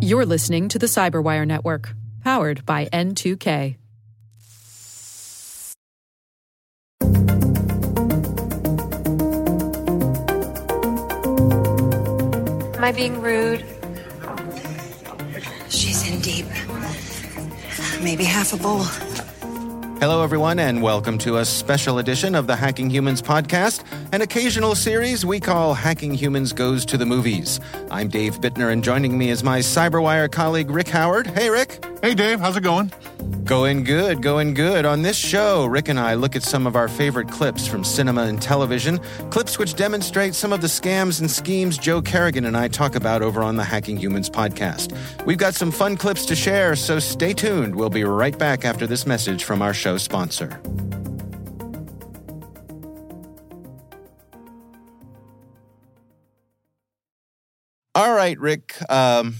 You're listening to the Cyberwire Network, powered by N2K. Am I being rude? She's in deep. Maybe half a bowl. Hello, everyone, and welcome to a special edition of the Hacking Humans podcast, an occasional series we call Hacking Humans Goes to the Movies. I'm Dave Bittner, and joining me is my Cyberwire colleague, Rick Howard. Hey, Rick. Hey, Dave. How's it going? Going good, going good. On this show, Rick and I look at some of our favorite clips from cinema and television, clips which demonstrate some of the scams and schemes Joe Carrigan and I talk about over on the Hacking Humans podcast. We've got some fun clips to share, so stay tuned. We'll be right back after this message from our show sponsor. All right, Rick. Um,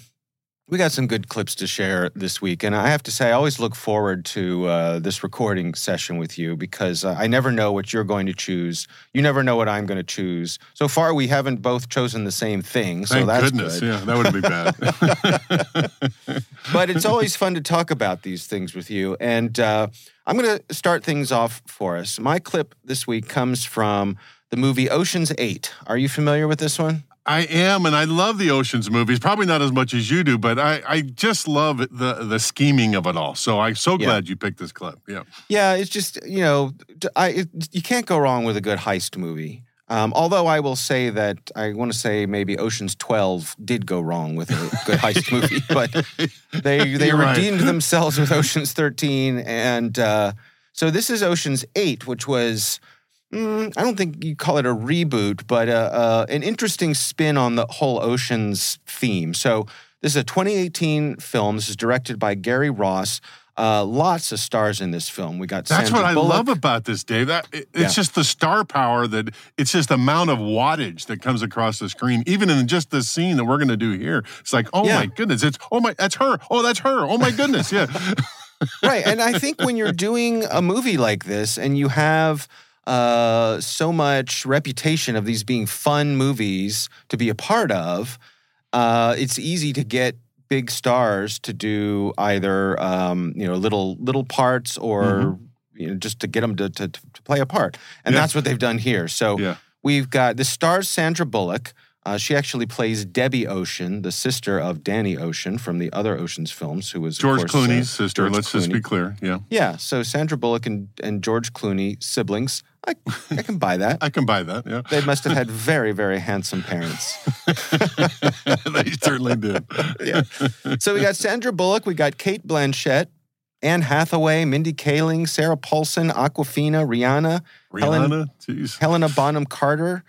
we got some good clips to share this week, and I have to say, I always look forward to uh, this recording session with you because uh, I never know what you're going to choose. You never know what I'm going to choose. So far, we haven't both chosen the same thing, so Thank that's goodness. good. Yeah, that wouldn't be bad. but it's always fun to talk about these things with you. And uh, I'm going to start things off for us. My clip this week comes from the movie Ocean's Eight. Are you familiar with this one? I am, and I love the Ocean's movies. Probably not as much as you do, but I, I just love the the scheming of it all. So I'm so Yeah. glad you picked this clip. Yeah. Yeah, it's just you know, I it, you can't go wrong with a good heist movie. Um, although I will say that I want to say maybe Ocean's Twelve did go wrong with a good heist movie, but they they You're right. redeemed themselves with Ocean's Thirteen, and uh, so this is Ocean's Eight, which was. Mm, I don't think you call it a reboot, but uh, uh, an interesting spin on the whole Ocean's theme. So, this is a 2018 film. This is directed by Gary Ross. Uh, lots of stars in this film. We got That's Sandra what I Bullock. love about this, Dave. That it- it's Yeah. just the star power that it's just the amount of wattage that comes across the screen, even in just the scene that we're going to do here. It's like, oh Yeah. my goodness, it's oh my, that's her. Oh, that's her. Oh my goodness, yeah. right. And I think when you're doing a movie like this and you have uh, so much reputation of these being fun movies to be a part of, uh, it's easy to get big stars to do either um, you know little little parts or you know just to get them to, to, to play a part, and Yeah. that's what they've done here. So Yeah. we've got the stars Sandra Bullock. Uh, she actually plays Debbie Ocean, the sister of Danny Ocean from the other Ocean's films, who was George course, uh, Clooney's sister. George Let's just be clear. Yeah. Yeah, so Sandra Bullock and, and George Clooney, siblings. I, I can buy that. I can buy that. Yeah. They must have had very, very handsome parents. they certainly did. yeah. So we got Sandra Bullock, we got Cate Blanchett, Anne Hathaway, Mindy Kaling, Sarah Paulson, Awkwafina, Rihanna, Helen- Rihanna, jeez. Helena Bonham Carter.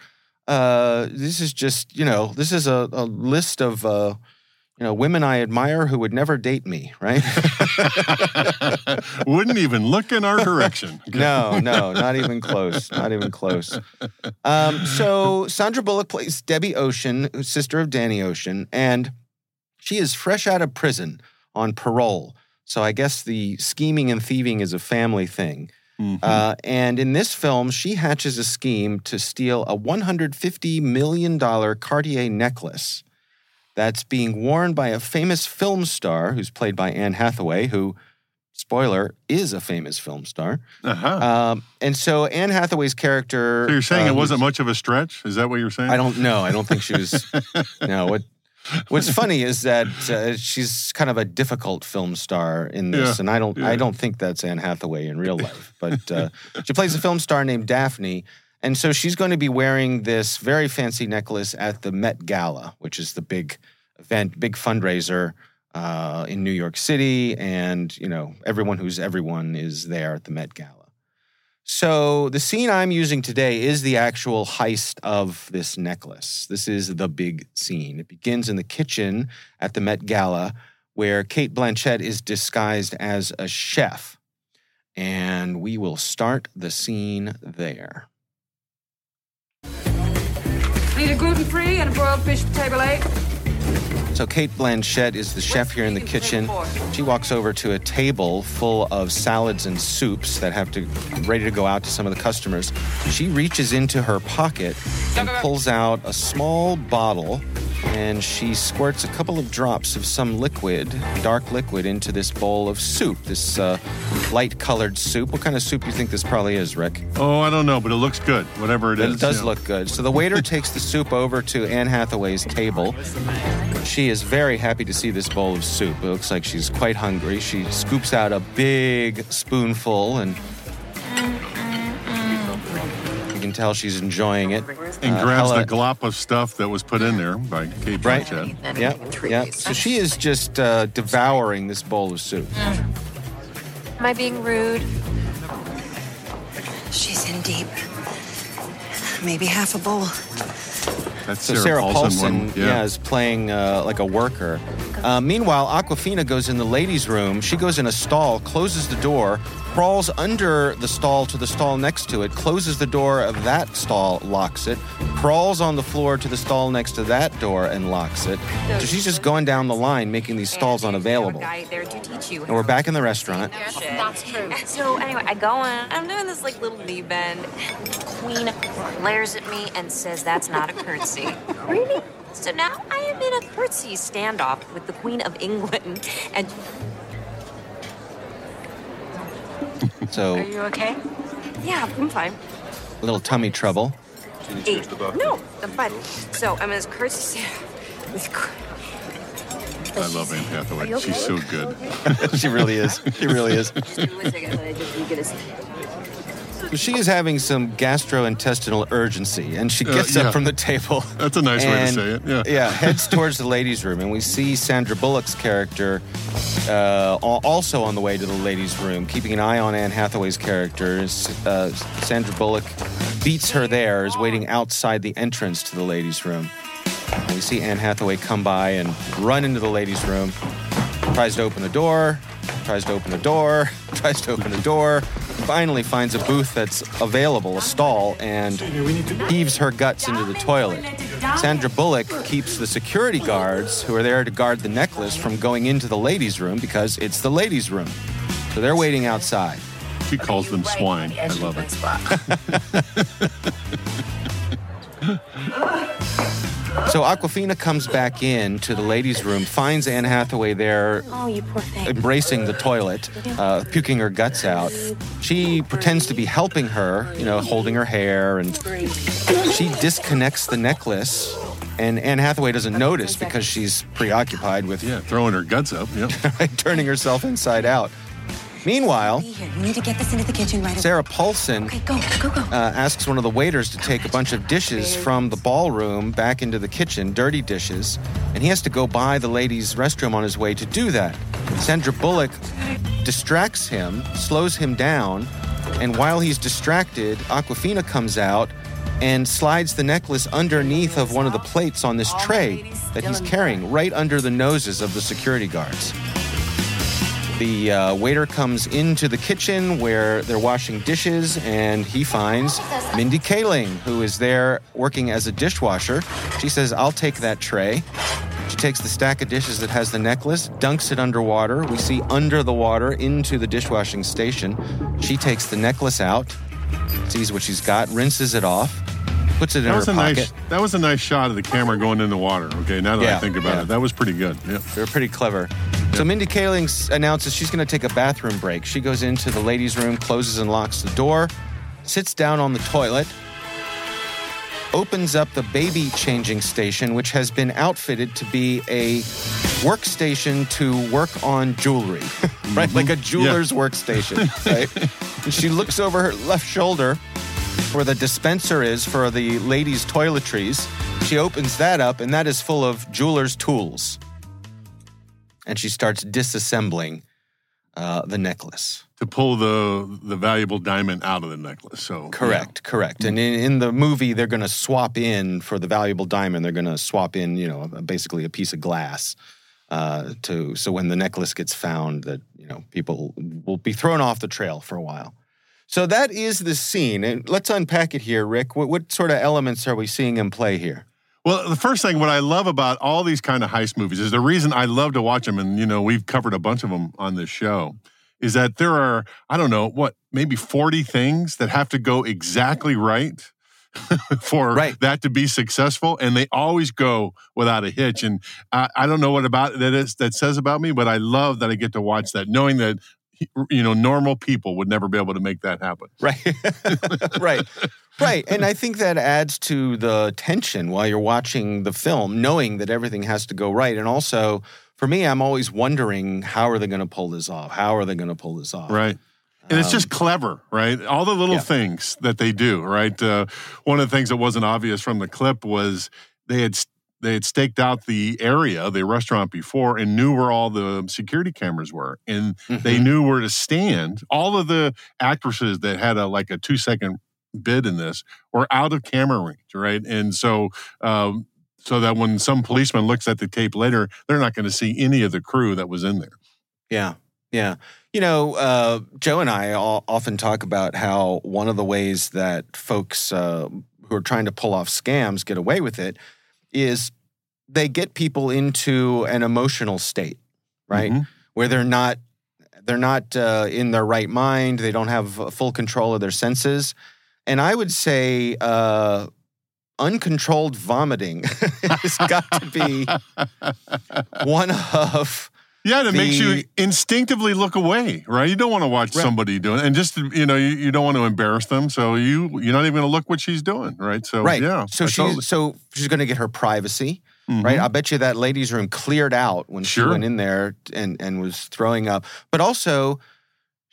Uh, this is just, you know, this is a, a list of, uh, you know, women I admire who would never date me, right? Wouldn't even look in our direction. No, no, not even close. Not even close. Um, so Sandra Bullock plays Debbie Ocean, sister of Danny Ocean, and she is fresh out of prison on parole. So I guess the scheming and thieving is a family thing. Mhm. Uh, and in this film, she hatches a scheme to steal a $150 million Cartier necklace that's being worn by a famous film star who's played by Anne Hathaway, who, spoiler, is a famous film star. uh-huh. Um, and so Anne Hathaway's character. so you're saying uh, it wasn't who's- much of a stretch? Is that what you're saying? I don't know. I don't think she was. no. What What's funny is that uh, she's kind of a difficult film star in this, Yeah, and I don't. I don't think that's Anne Hathaway in real life. But uh, she plays a film star named Daphne. And so she's going to be wearing this very fancy necklace at the Met Gala, which is the big event, big fundraiser uh, in New York City. And, you know, everyone who's everyone is there at the Met Gala. So the scene I'm using today is the actual heist of this necklace. This is the big scene. It begins in the kitchen at the Met Gala, where Cate Blanchett is disguised as a chef. And we will start the scene there. Need a gluten free and a broiled fish for table egg. So Cate Blanchett is the chef here in the kitchen. She walks over to a table full of salads and soups that have to ready to go out to some of the customers. She reaches into her pocket and pulls out a small bottle and she squirts a couple of drops of some liquid, dark liquid, into this bowl of soup. This uh, light-colored soup. What kind of soup do you think this probably is, Rick? Oh, I don't know, but it looks good. Whatever it is. It does yeah. look good. So the waiter takes the soup over to Anne Hathaway's table. She is very happy to see this bowl of soup. It looks like she's quite hungry. She scoops out a big spoonful and you can tell she's enjoying it. And Uh, grabs Hella- the glop of stuff that was put in there by Cate Right. Blanchett. Yeah, yeah. So she is just uh, devouring this bowl of soup. Am I being rude? She's in deep. Maybe half a bowl. That's So Sarah, Sarah, Paulson. Paulson, yeah. is playing uh, like a worker. Uh, meanwhile, Awkwafina goes in the ladies' room. She goes in a stall, closes the door, crawls under the stall to the stall next to it, closes the door of that stall, locks it, crawls on the floor to the stall next to that door and locks it. So she's just going down the line, making these stalls unavailable. Guy there to teach you. And we're back in the restaurant. That's true. So anyway, I go in. I'm doing this like little knee bend. Queen glares at me and says that's not a curtsy. Really? So now I am in a curtsy standoff with the Queen of England. And So are you okay? Yeah, I'm fine. a little tummy trouble. Eight. No, I'm fine. So I'm in this curtsy standoff I love Anne Hathaway. She's so good. she really is. She really is. she is having some gastrointestinal urgency, and she Uh, gets yeah. up from the table. That's a nice way to say it, yeah. heads towards the ladies' room, and we see Sandra Bullock's character uh, also on the way to the ladies' room, keeping an eye on Anne Hathaway's character. Uh, Sandra Bullock beats her there, is waiting outside the entrance to the ladies' room. And we see Anne Hathaway come by and run into the ladies' room, tries to open the door, tries to open the door, tries to open the door, finally finds a booth that's available, a stall, and heaves her guts into the toilet. Sandra Bullock keeps the security guards who are there to guard the necklace from going into the ladies' room because it's the ladies' room. So they're waiting outside. She calls them swine. I love it. So Awkwafina comes back in to the ladies' room, finds Anne Hathaway there Oh, you poor thing. embracing the toilet, uh, puking her guts out. She pretends to be helping her, you know, holding her hair, and she disconnects the necklace. And Anne Hathaway doesn't notice because she's preoccupied with Yeah, throwing her guts up. Yeah. turning herself inside out. Meanwhile, We need to get this into the kitchen right. Sarah Paulson Okay, go, go, go. uh, asks one of the waiters to take a bunch of dishes from the ballroom back into the kitchen, dirty dishes, and he has to go by the ladies' restroom on his way to do that. Sandra Bullock distracts him, slows him down, and while he's distracted, Awkwafina comes out and slides the necklace underneath of one of the plates on this tray that he's carrying, right under the noses of the security guards. The uh, waiter comes into the kitchen where they're washing dishes, and he finds Mindy Kaling, who is there working as a dishwasher. She says, I'll take that tray. She takes the stack of dishes that has the necklace, dunks it underwater. We see under the water into the dishwashing station. She takes the necklace out, sees what she's got, rinses it off, puts it in That was her a pocket. nice. That was a nice shot of the camera going in the water. Okay, now that Yeah, I think about yeah. it, that was pretty good. Yeah. They're pretty clever. So Mindy Kaling announces she's going to take a bathroom break. She goes into the ladies' room, closes and locks the door, sits down on the toilet, opens up the baby changing station, which has been outfitted to be a workstation to work on jewelry, right? Mm-hmm. Like a jeweler's workstation, right? and she looks over her left shoulder where the dispenser is for the ladies' toiletries. She opens that up, and that is full of jeweler's tools. And she starts disassembling uh, the necklace. To pull the the valuable diamond out of the necklace. So Correct, correct. And in, in the movie, they're going to swap in for the valuable diamond. They're going to swap in, you know, basically a piece of glass. Uh, to so when the necklace gets found, that you know people will be thrown off the trail for a while. So that is the scene. And let's unpack it here, Rick. What, what sort of elements are we seeing in play here? Well, the first thing, what I love about all these kind of heist movies is the reason I love to watch them, and you know, we've covered a bunch of them on this show, is that there are, I don't know, what, maybe 40 things that have to go exactly right for Right. that to be successful. And they always go without a hitch. And I, I don't know what about that is that says about me, but I love that I get to watch that, knowing that you know, normal people would never be able to make that happen. Right. right. Right. And I think that adds to the tension while you're watching the film, knowing that everything has to go right. And also, for me, I'm always wondering how are they going to pull this off? How are they going to pull this off? Right. And it's just clever, right? All the little Um, yeah. things that they do, right? Uh, one of the things that wasn't obvious from the clip was they had they had staked out the area, the restaurant before, and knew where all the security cameras were, and they Mhm. knew where to stand. All of the actresses that had a like a two second bid in this were out of camera range, right? And so. Um, so that when some policeman looks at the tape later, they're not going to see any of the crew that was in there. Yeah. Yeah. You know, uh, Joe and I all, often talk about how one of the ways that folks uh, who are trying to pull off scams get away with it is they get people into an emotional state, right? Mhm. Where they're not they're not uh, in their right mind. They don't have full control of their senses, and I would say uh, uncontrolled vomiting has got to be one of Yeah, that makes you instinctively look away, right? You don't want to watch Right. somebody doing, and just you know, you, you don't want to embarrass them, so you you're not even going to look what she's doing, right? So right. yeah, So I she's totally- so she's going to get her privacy, Mhm. right? I bet you that ladies' room cleared out when Sure. she went in there and and was throwing up. But also,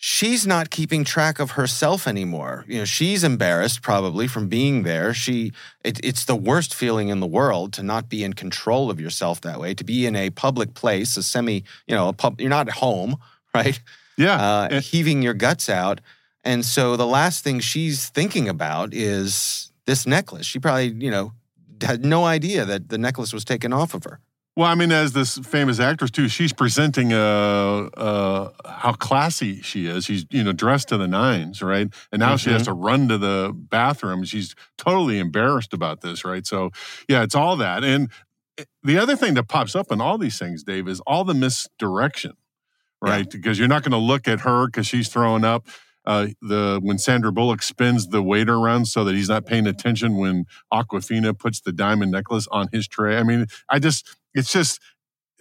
she's not keeping track of herself anymore. You know, she's embarrassed probably from being there. She it, it's the worst feeling in the world to not be in control of yourself that way. To be in a public place, a semi, you know, a pub. You're not at home, right? Yeah, uh, and- heaving your guts out. And so the last thing she's thinking about is this necklace. She probably, you know, had no idea that the necklace was taken off of her. Well, I mean, as this famous actress too, she's presenting uh, uh, how classy she is. She's you know dressed to the nines, right? And now she has Mm-hmm. to run to the bathroom. She's totally embarrassed about this, right? So yeah, it's all that. And eh, the other thing that pops up in all these things, Dave, is all the misdirection, right? Because you're not going to look at her because she's throwing up. Uh, the when Sandra Bullock spins the waiter around so that he's not paying attention when Awkwafina puts the diamond necklace on his tray. I mean, I just it's just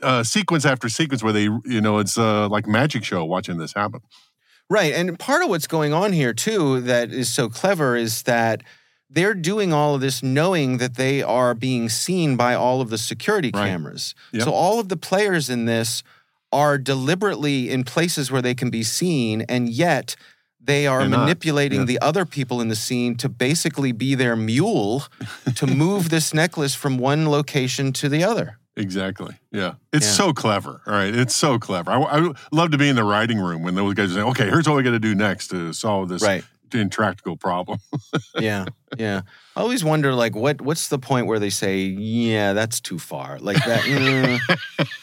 uh, sequence after sequence where they you know it's uh, like magic show watching this happen. Right. And part of what's going on here, too, that is so clever is that they're doing all of this knowing that they are being seen by all of the security Right. cameras. Yep. So all of the players in this are deliberately in places where they can be seen, and yet they are They're manipulating Yeah. the other people in the scene to basically be their mule to move this necklace from one location to the other. Exactly. Yeah. It's Yeah. so clever. All right. It's so clever. I, I love to be in the writing room when those guys are saying, okay, here's what we got to do next to solve this Right. intractable problem. yeah yeah i always wonder like what what's the point where they say yeah that's too far like that mm,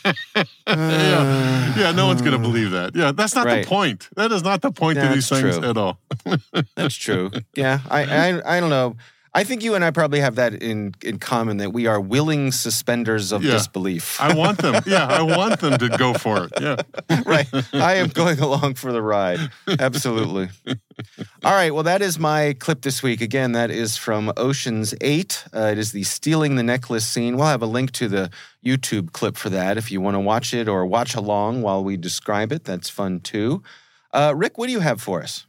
yeah. Yeah. No one's going to believe that. Yeah. That's not Right. the point. That is not the point to these That's things at all. that's true yeah I, I i don't know i think you and i probably have that in in common that we are willing suspenders of Yeah. disbelief I want them. Yeah. I want them to go for it. Yeah. right i am going along for the ride absolutely all right well that is my clip this week again that is from oceans 8 uh, it is the stealing the necklace scene we'll have a link to the youtube clip for that if you want to watch it or watch along while we describe it that's fun too uh, rick what do you have for us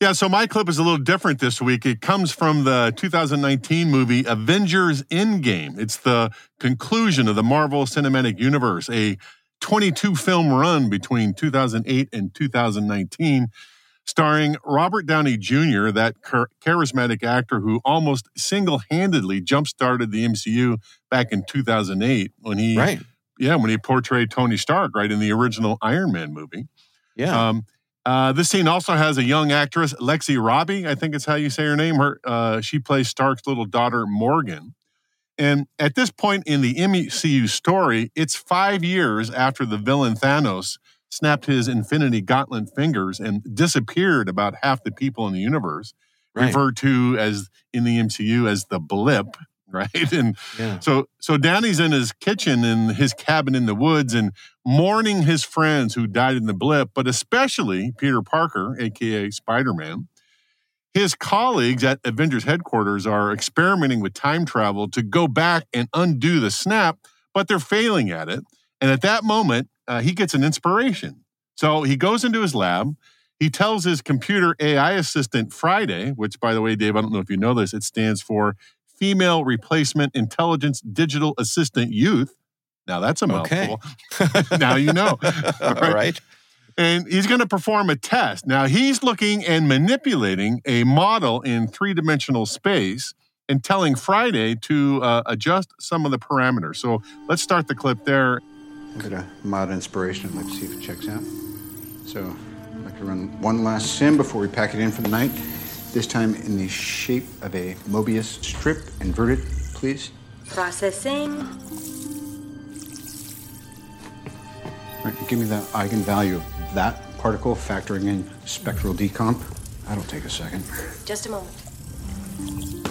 Yeah, so my clip is a little different this week. It comes from the 2019 movie Avengers Endgame. It's the conclusion of the Marvel Cinematic Universe, a 22 film run between 2008 and 2019, starring Robert Downey Jr., that char- charismatic actor who almost single handedly jump started the MCU back in 2008 when he, right yeah, when he portrayed Tony Stark, right, in the original Iron Man movie. yeah Um, uh, this scene also has a young actress, Lexi Rabe, I think it's how you say her name. Her uh, she plays Stark's little daughter, Morgan. And at this point in the MCU story, it's five years after the villain Thanos snapped his Infinity Gauntlet fingers and disappeared about half the people in the universe, Right. referred to as in the MCU as the blip, right? And Yeah. so so Downey's in his kitchen in his cabin in the woods and mourning his friends who died in the blip, but especially Peter Parker, aka Spider-Man. His colleagues at Avengers headquarters are experimenting with time travel to go back and undo the snap, but they're failing at it. And at that moment, uh, he gets an inspiration. So he goes into his lab. He tells his computer AI assistant Friday, which, by the way, Dave, I don't know if you know this, it stands for Female Replacement Intelligence Digital Assistant Youth. Now that's a Okay. mouthful. now you know. All right. And he's going to perform a test. Now he's looking and manipulating a model in three dimensional space and telling Friday to uh, adjust some of the parameters. So let's start the clip there. I've got a mild inspiration. I'd like to see if it checks out. So, I'd like to run one last sim before we pack it in for the night. This time in the shape of a Mobius strip. Inverted, please. Processing. Right, give me the eigenvalue of that particle factoring in spectral decomp. That'll take a second. Just a moment.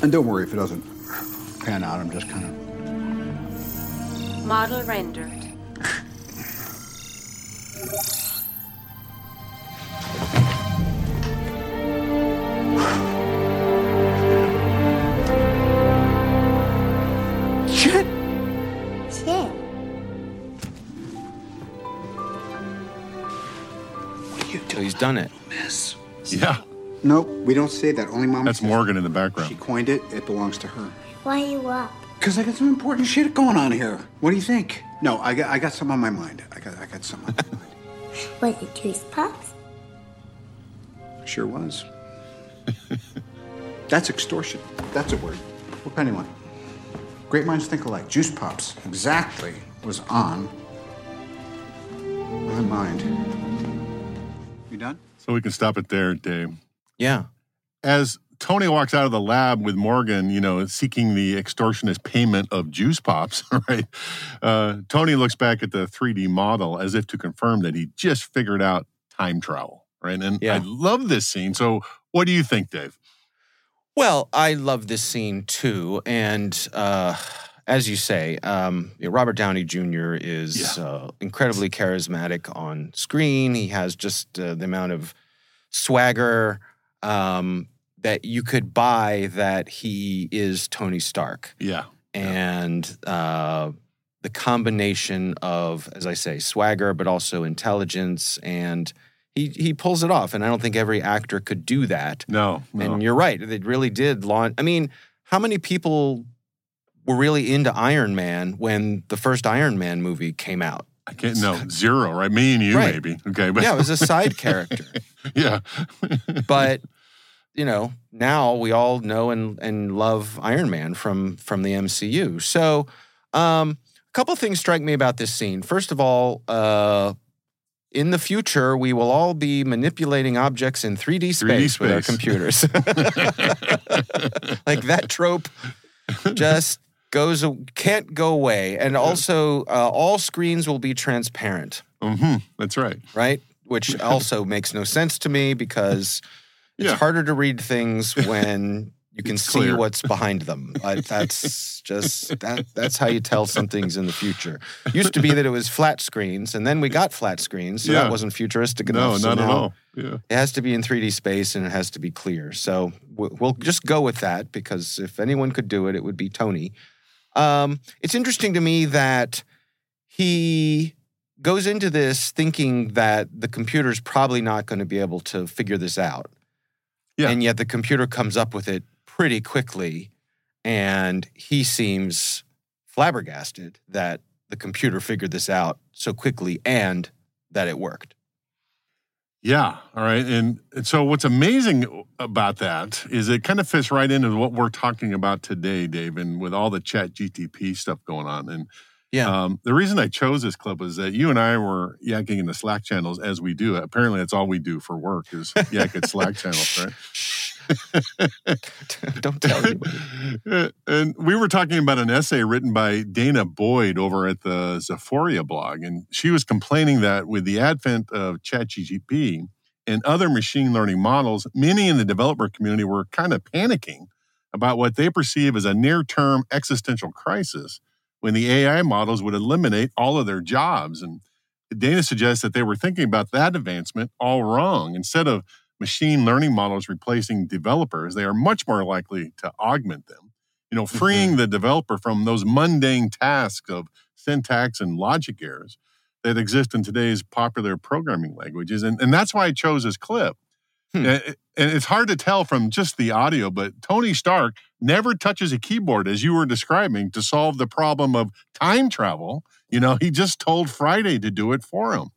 And don't worry if it doesn't pan out. I'm just kind of. Model rendered. Done it. Miss. Yeah, Nope, we don't say that. Only mom. that's says Morgan in the background. She coined it. It belongs to her. Why are you up? Cause I got some important shit going on here. What do you think? No, I got I got some on my mind. I got I got some on my mind. Was it juice pops? Sure was. That's extortion. That's a word. What penny one? Great minds think alike. Juice pops exactly was on my mind. You done? So we can stop it there, Dave. Yeah. As Tony walks out of the lab with Morgan, you know, seeking the extortionist payment of juice pops, right? Uh, Tony looks back at the 3D model as if to confirm that he just figured out time travel, right? And Yeah. I love this scene. So, what do you think, Dave? Well, I love this scene too, and uh, as you say, um, you know, Robert Downey Jr. is Yeah. uh, incredibly charismatic on screen. He has just uh, the amount of swagger um, that you could buy that he is Tony Stark, Yeah. and uh, the combination of, as I say, swagger, but also intelligence, and he he pulls it off. And I don't think every actor could do that. No. no. And you're right. It really did launch. I mean, how many people were really into Iron Man when the first Iron Man movie came out? I can't, no, zero, right? Me and you, Right. maybe. Okay. But Yeah, it was a side character. yeah. But you know, now we all know and and love Iron Man from from the MCU. So, um, a couple things strike me about this scene. First of all, uh, in the future, we will all be manipulating objects in 3D space, with our computers. like that trope just goes can't go away. And also, uh, all screens will be transparent, hmm That's right. right? Which also makes no sense to me because it's Yeah. harder to read things when you can It's see clear. what's behind them. Like, that's just that. That's how you tell something's in the future. Used to be that it was flat screens, and then we got flat screens, so Yeah. that wasn't futuristic No, enough. so not at all. Yeah. It has to be in 3D space and it has to be clear. So we'll just go with that because if anyone could do it, it would be Tony. Um, it's interesting to me that he goes into this thinking that the computer's probably not going to be able to figure this out. Yeah. And yet the computer comes up with it pretty quickly. And he seems flabbergasted that the computer figured this out so quickly and that it worked. Yeah. All right. And, and so what's amazing about that is it kind of fits right into what we're talking about today, Dave, and with all the chat GTP stuff going on. And Yeah. um, the reason I chose this clip was that you and I were yakking in the Slack channels as we do. Apparently, that's all we do for work is yak at Slack channels, right? Don't tell anybody. And we were talking about an essay written by danah boyd over at the Zephoria blog. And she was complaining that with the advent of ChatGPT and other machine learning models, many in the developer community were kind of panicking about what they perceive as a near term existential crisis when the AI models would eliminate all of their jobs. And danah suggests that they were thinking about that advancement all wrong. Instead of machine learning models replacing developers, they are much more likely to augment them. You know, freeing the developer from those mundane tasks of syntax and logic errors that exist in today's popular programming languages. And, and that's why I chose this clip. Hmm. And and it's hard to tell from just the audio, but Tony Stark never touches a keyboard, as you were describing, to solve the problem of time travel. You know, he just told Friday to do it for him.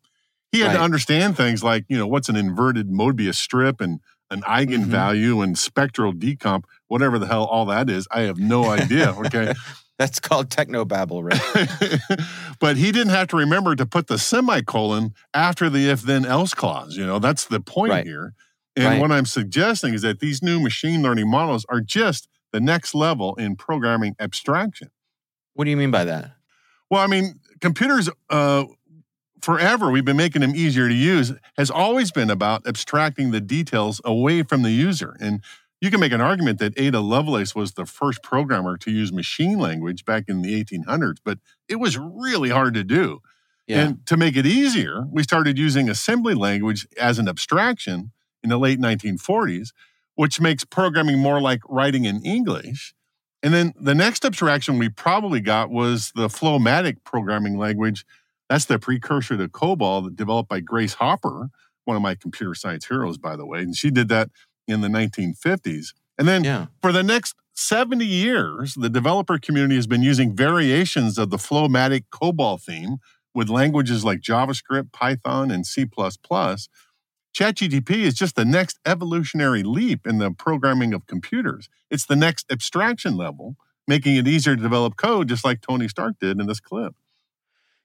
He had to understand things like, you know, what's an inverted Mobius strip and an eigenvalue and spectral decomp, whatever the hell all that is. I have no idea. Okay. That's called technobabble, right? but he didn't have to remember to put the semicolon after the if then else clause. You know, that's the point Right. here. And Right. what I'm suggesting is that these new machine learning models are just the next level in programming abstraction. what do you mean by that? Well, I mean, computers, uh, forever, we've been making them easier to use, has always been about abstracting the details away from the user. And you can make an argument that Ada Lovelace was the first programmer to use machine language back in the 1800s, but it was really hard to do. Yeah. And to make it easier, we started using assembly language as an abstraction in the late 1940s, which makes programming more like writing in English. And then the next abstraction we probably got was the Flowmatic programming language. That's the precursor to COBOL that developed by Grace Hopper, one of my computer science heroes, by the way. And she did that in the 1950s. And then yeah. for the next 70 years, the developer community has been using variations of the Flowmatic COBOL theme with languages like JavaScript, Python, and C. ChatGTP is just the next evolutionary leap in the programming of computers. It's the next abstraction level, making it easier to develop code, just like Tony Stark did in this clip.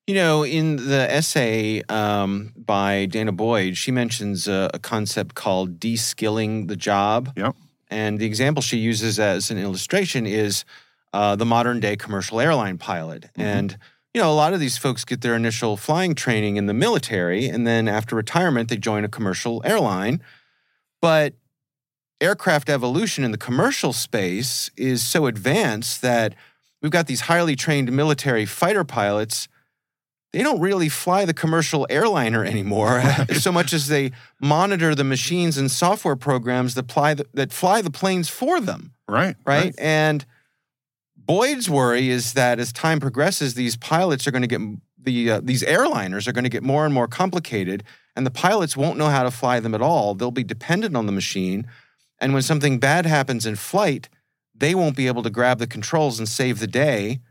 You know, in the essay um, by danah boyd, she mentions a, a concept called de-skilling the job. Yep. And the example she uses as an illustration is uh, the modern day commercial airline pilot. And, you know, a lot of these folks get their initial flying training in the military, and then after retirement, they join a commercial airline. But aircraft evolution in the commercial space is so advanced that we've got these highly trained military fighter pilots. They don't really fly the commercial airliner anymore so much as they monitor the machines and software programs that fly the, that fly the planes for them Right. right? And Boyd's worry is that as time progresses, these pilots are going to get the uh, these airliners are going to get more and more complicated, and the pilots won't know how to fly them at all. They'll be dependent on the machine, and when something bad happens in flight, they won't be able to grab the controls and save the day.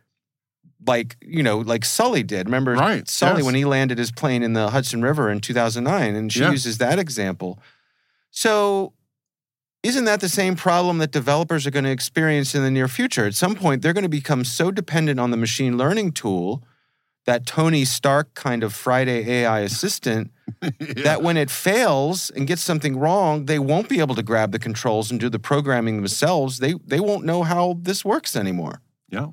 Like you know, like Sully did. Remember Right, Sully yes. when he landed his plane in the Hudson River in 2009, and she Yeah. uses that example. So isn't that the same problem that developers are going to experience in the near future? At some point, they're going to become so dependent on the machine learning tool, that Tony Stark kind of Friday AI assistant, that when it fails and gets something wrong, they won't be able to grab the controls and do the programming themselves. They they won't know how this works anymore. Yeah.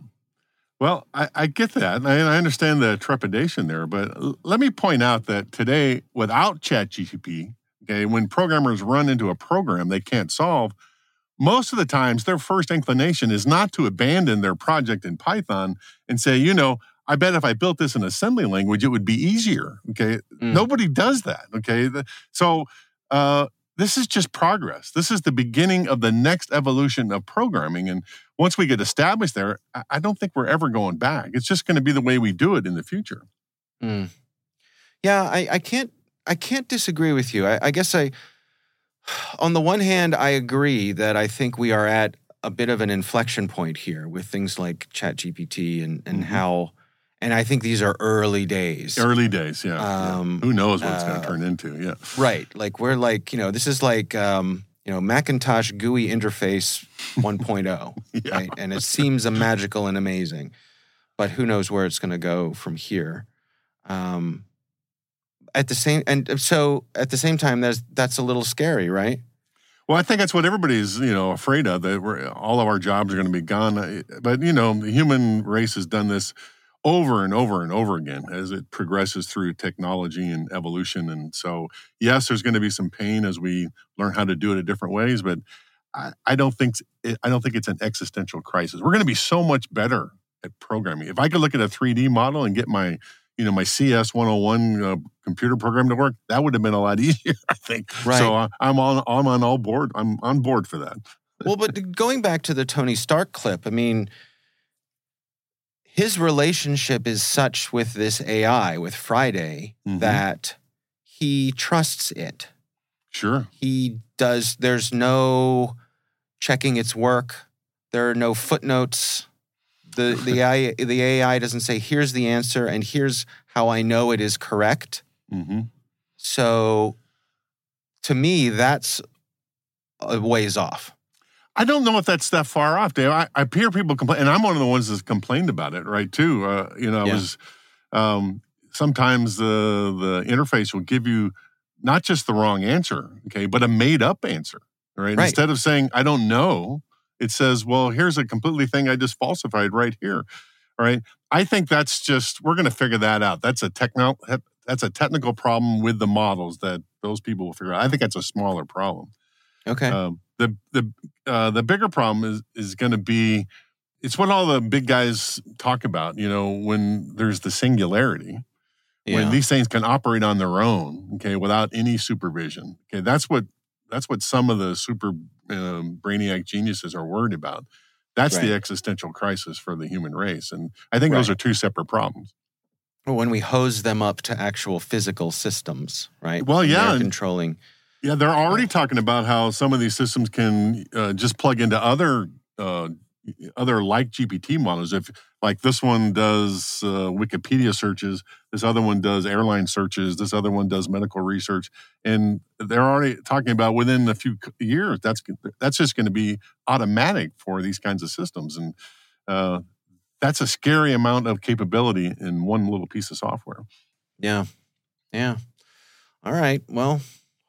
Well, I, I get that. and I understand the trepidation there, but l- let me point out that today, without ChatGPT, okay, when programmers run into a program they can't solve, most of the times their first inclination is not to abandon their project in Python and say, you know, I bet if I built this in assembly language, it would be easier. Okay. Mm. Nobody does that. Okay. The- So, uh, this is just progress. This is the beginning of the next evolution of programming. And once we get established there, I- don't think we're ever going back. It's just going to be the way we do it in the future. Mm. Yeah, I, I can't I can't disagree with you. I, I guess I on the one hand, I agree that I think we are at a bit of an inflection point here with things like ChatGPT and and Mhm. how and I think these are early days. Early days, yeah. yeah. Um, Who knows what it's going uh, to turn into? Yeah. Right. Like we're like, you know, this is like um, you know, Macintosh GUI interface 1.0, Yeah. right? And it seems a magical and amazing. But who knows where it's going to go from here. Um at the same and so at the same time that's that's a little scary, right? Well, I think that's what everybody's you know afraid of that we're, all of our jobs are going to be gone. Uh, But you know, the human race has done this over and over and over again as it progresses through technology and evolution. And so, yes, there's going to be some pain as we learn how to do it in different ways. But I, I don't think I don't think it's an existential crisis. We're going to be so much better at programming. If I could look at a 3D model and get my you know my CS 101 uh, computer program to work, that would have been a lot easier. I think. Right. So uh, I'm on I'm on all board. I'm on board for that. well, but going back to the Tony Stark clip, I mean, his relationship is such with this AI, with Friday, Mhm. that he trusts it. Sure. He does, there's no checking its work, there are no footnotes. The, the, AI, the AI doesn't say, here's the answer and here's how I know it is correct. hmm So to me, that's a ways off. I don't know if that's that far off, Dave. I, I hear people complain, and I'm one of the ones that's complained about it, right? Too. Uh, you know, I Yeah. was um, sometimes the the interface will give you not just the wrong answer, okay, but a made up answer, right? Right. Instead of saying I don't know, it says, well, here's a completely thing I just falsified right here, all right? I think that's just we're going to figure that out. That's a techno that's a technical problem with the models that those people will figure out. I think that's a smaller problem. Okay. Um, the the uh, the bigger problem is is going to be it's what all the big guys talk about. You know, when there's the singularity, yeah. when these things can operate on their own, okay, without any supervision. Okay, that's what that's what some of the super um, brainiac geniuses are worried about. That's the existential crisis for the human race, and I think those are two separate problems. Well, when we hose them up to actual physical systems, right? Well, yeah, controlling. Yeah, they're already talking about how some of these systems can uh, just plug into other uh, other like GPT models. If like this one does uh, Wikipedia searches, this other one does airline searches, this other one does medical research, and they're already talking about within a few years that's that's just going to be automatic for these kinds of systems, and uh, that's a scary amount of capability in one little piece of software. Yeah, yeah. All right. Well,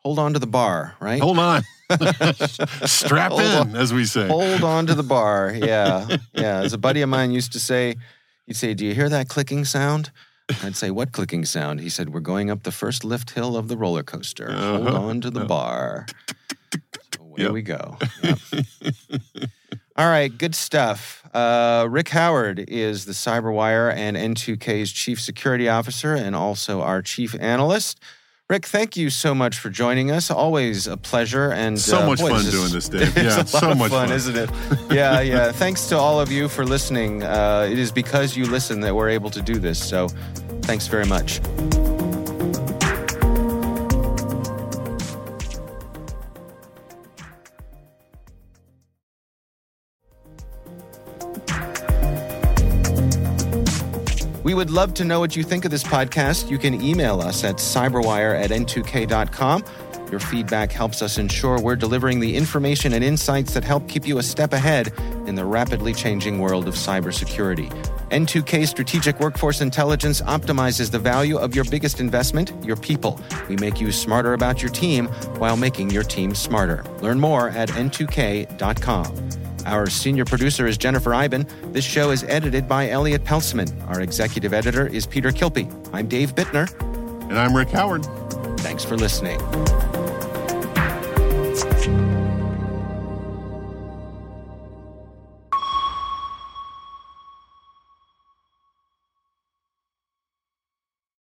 hold on to the bar, right? Hold on, strap Hold in, on. as we say. Hold on to the bar. Yeah, yeah. As a buddy of mine used to say, he'd say, "Do you hear that clicking sound?" I'd say, "What clicking sound?" He said, "We're going up the first lift hill of the roller coaster. Hold Uh-huh. on to the bar." So away Yep. we go. Yep. All right, good stuff. Uh, Rick Howard is the CyberWire and N2K's chief security officer and also our chief analyst. Rick, thank you so much for joining us. Always a pleasure. And So uh, much boy, fun this doing this, Dave. Yeah, so much fun, fun. isn't it? Yeah, yeah. Thanks to all of you for listening. Uh, it is because you listen that we're able to do this. So, thanks very much. We would love to know what you think of this podcast. You can email us at cyberwire at n2k.com. Your feedback helps us ensure we're delivering the information and insights that help keep you a step ahead in the rapidly changing world of cybersecurity. N2K Strategic Workforce Intelligence optimizes the value of your biggest investment, your people. We make you smarter about your team while making your team smarter. Learn more at n2k.com. Our senior producer is Jennifer Eiben. This show is edited by Elliot Peltzman. Our executive editor is Peter Kilpe. I'm Dave Bittner. And I'm Rick Howard. Thanks for listening.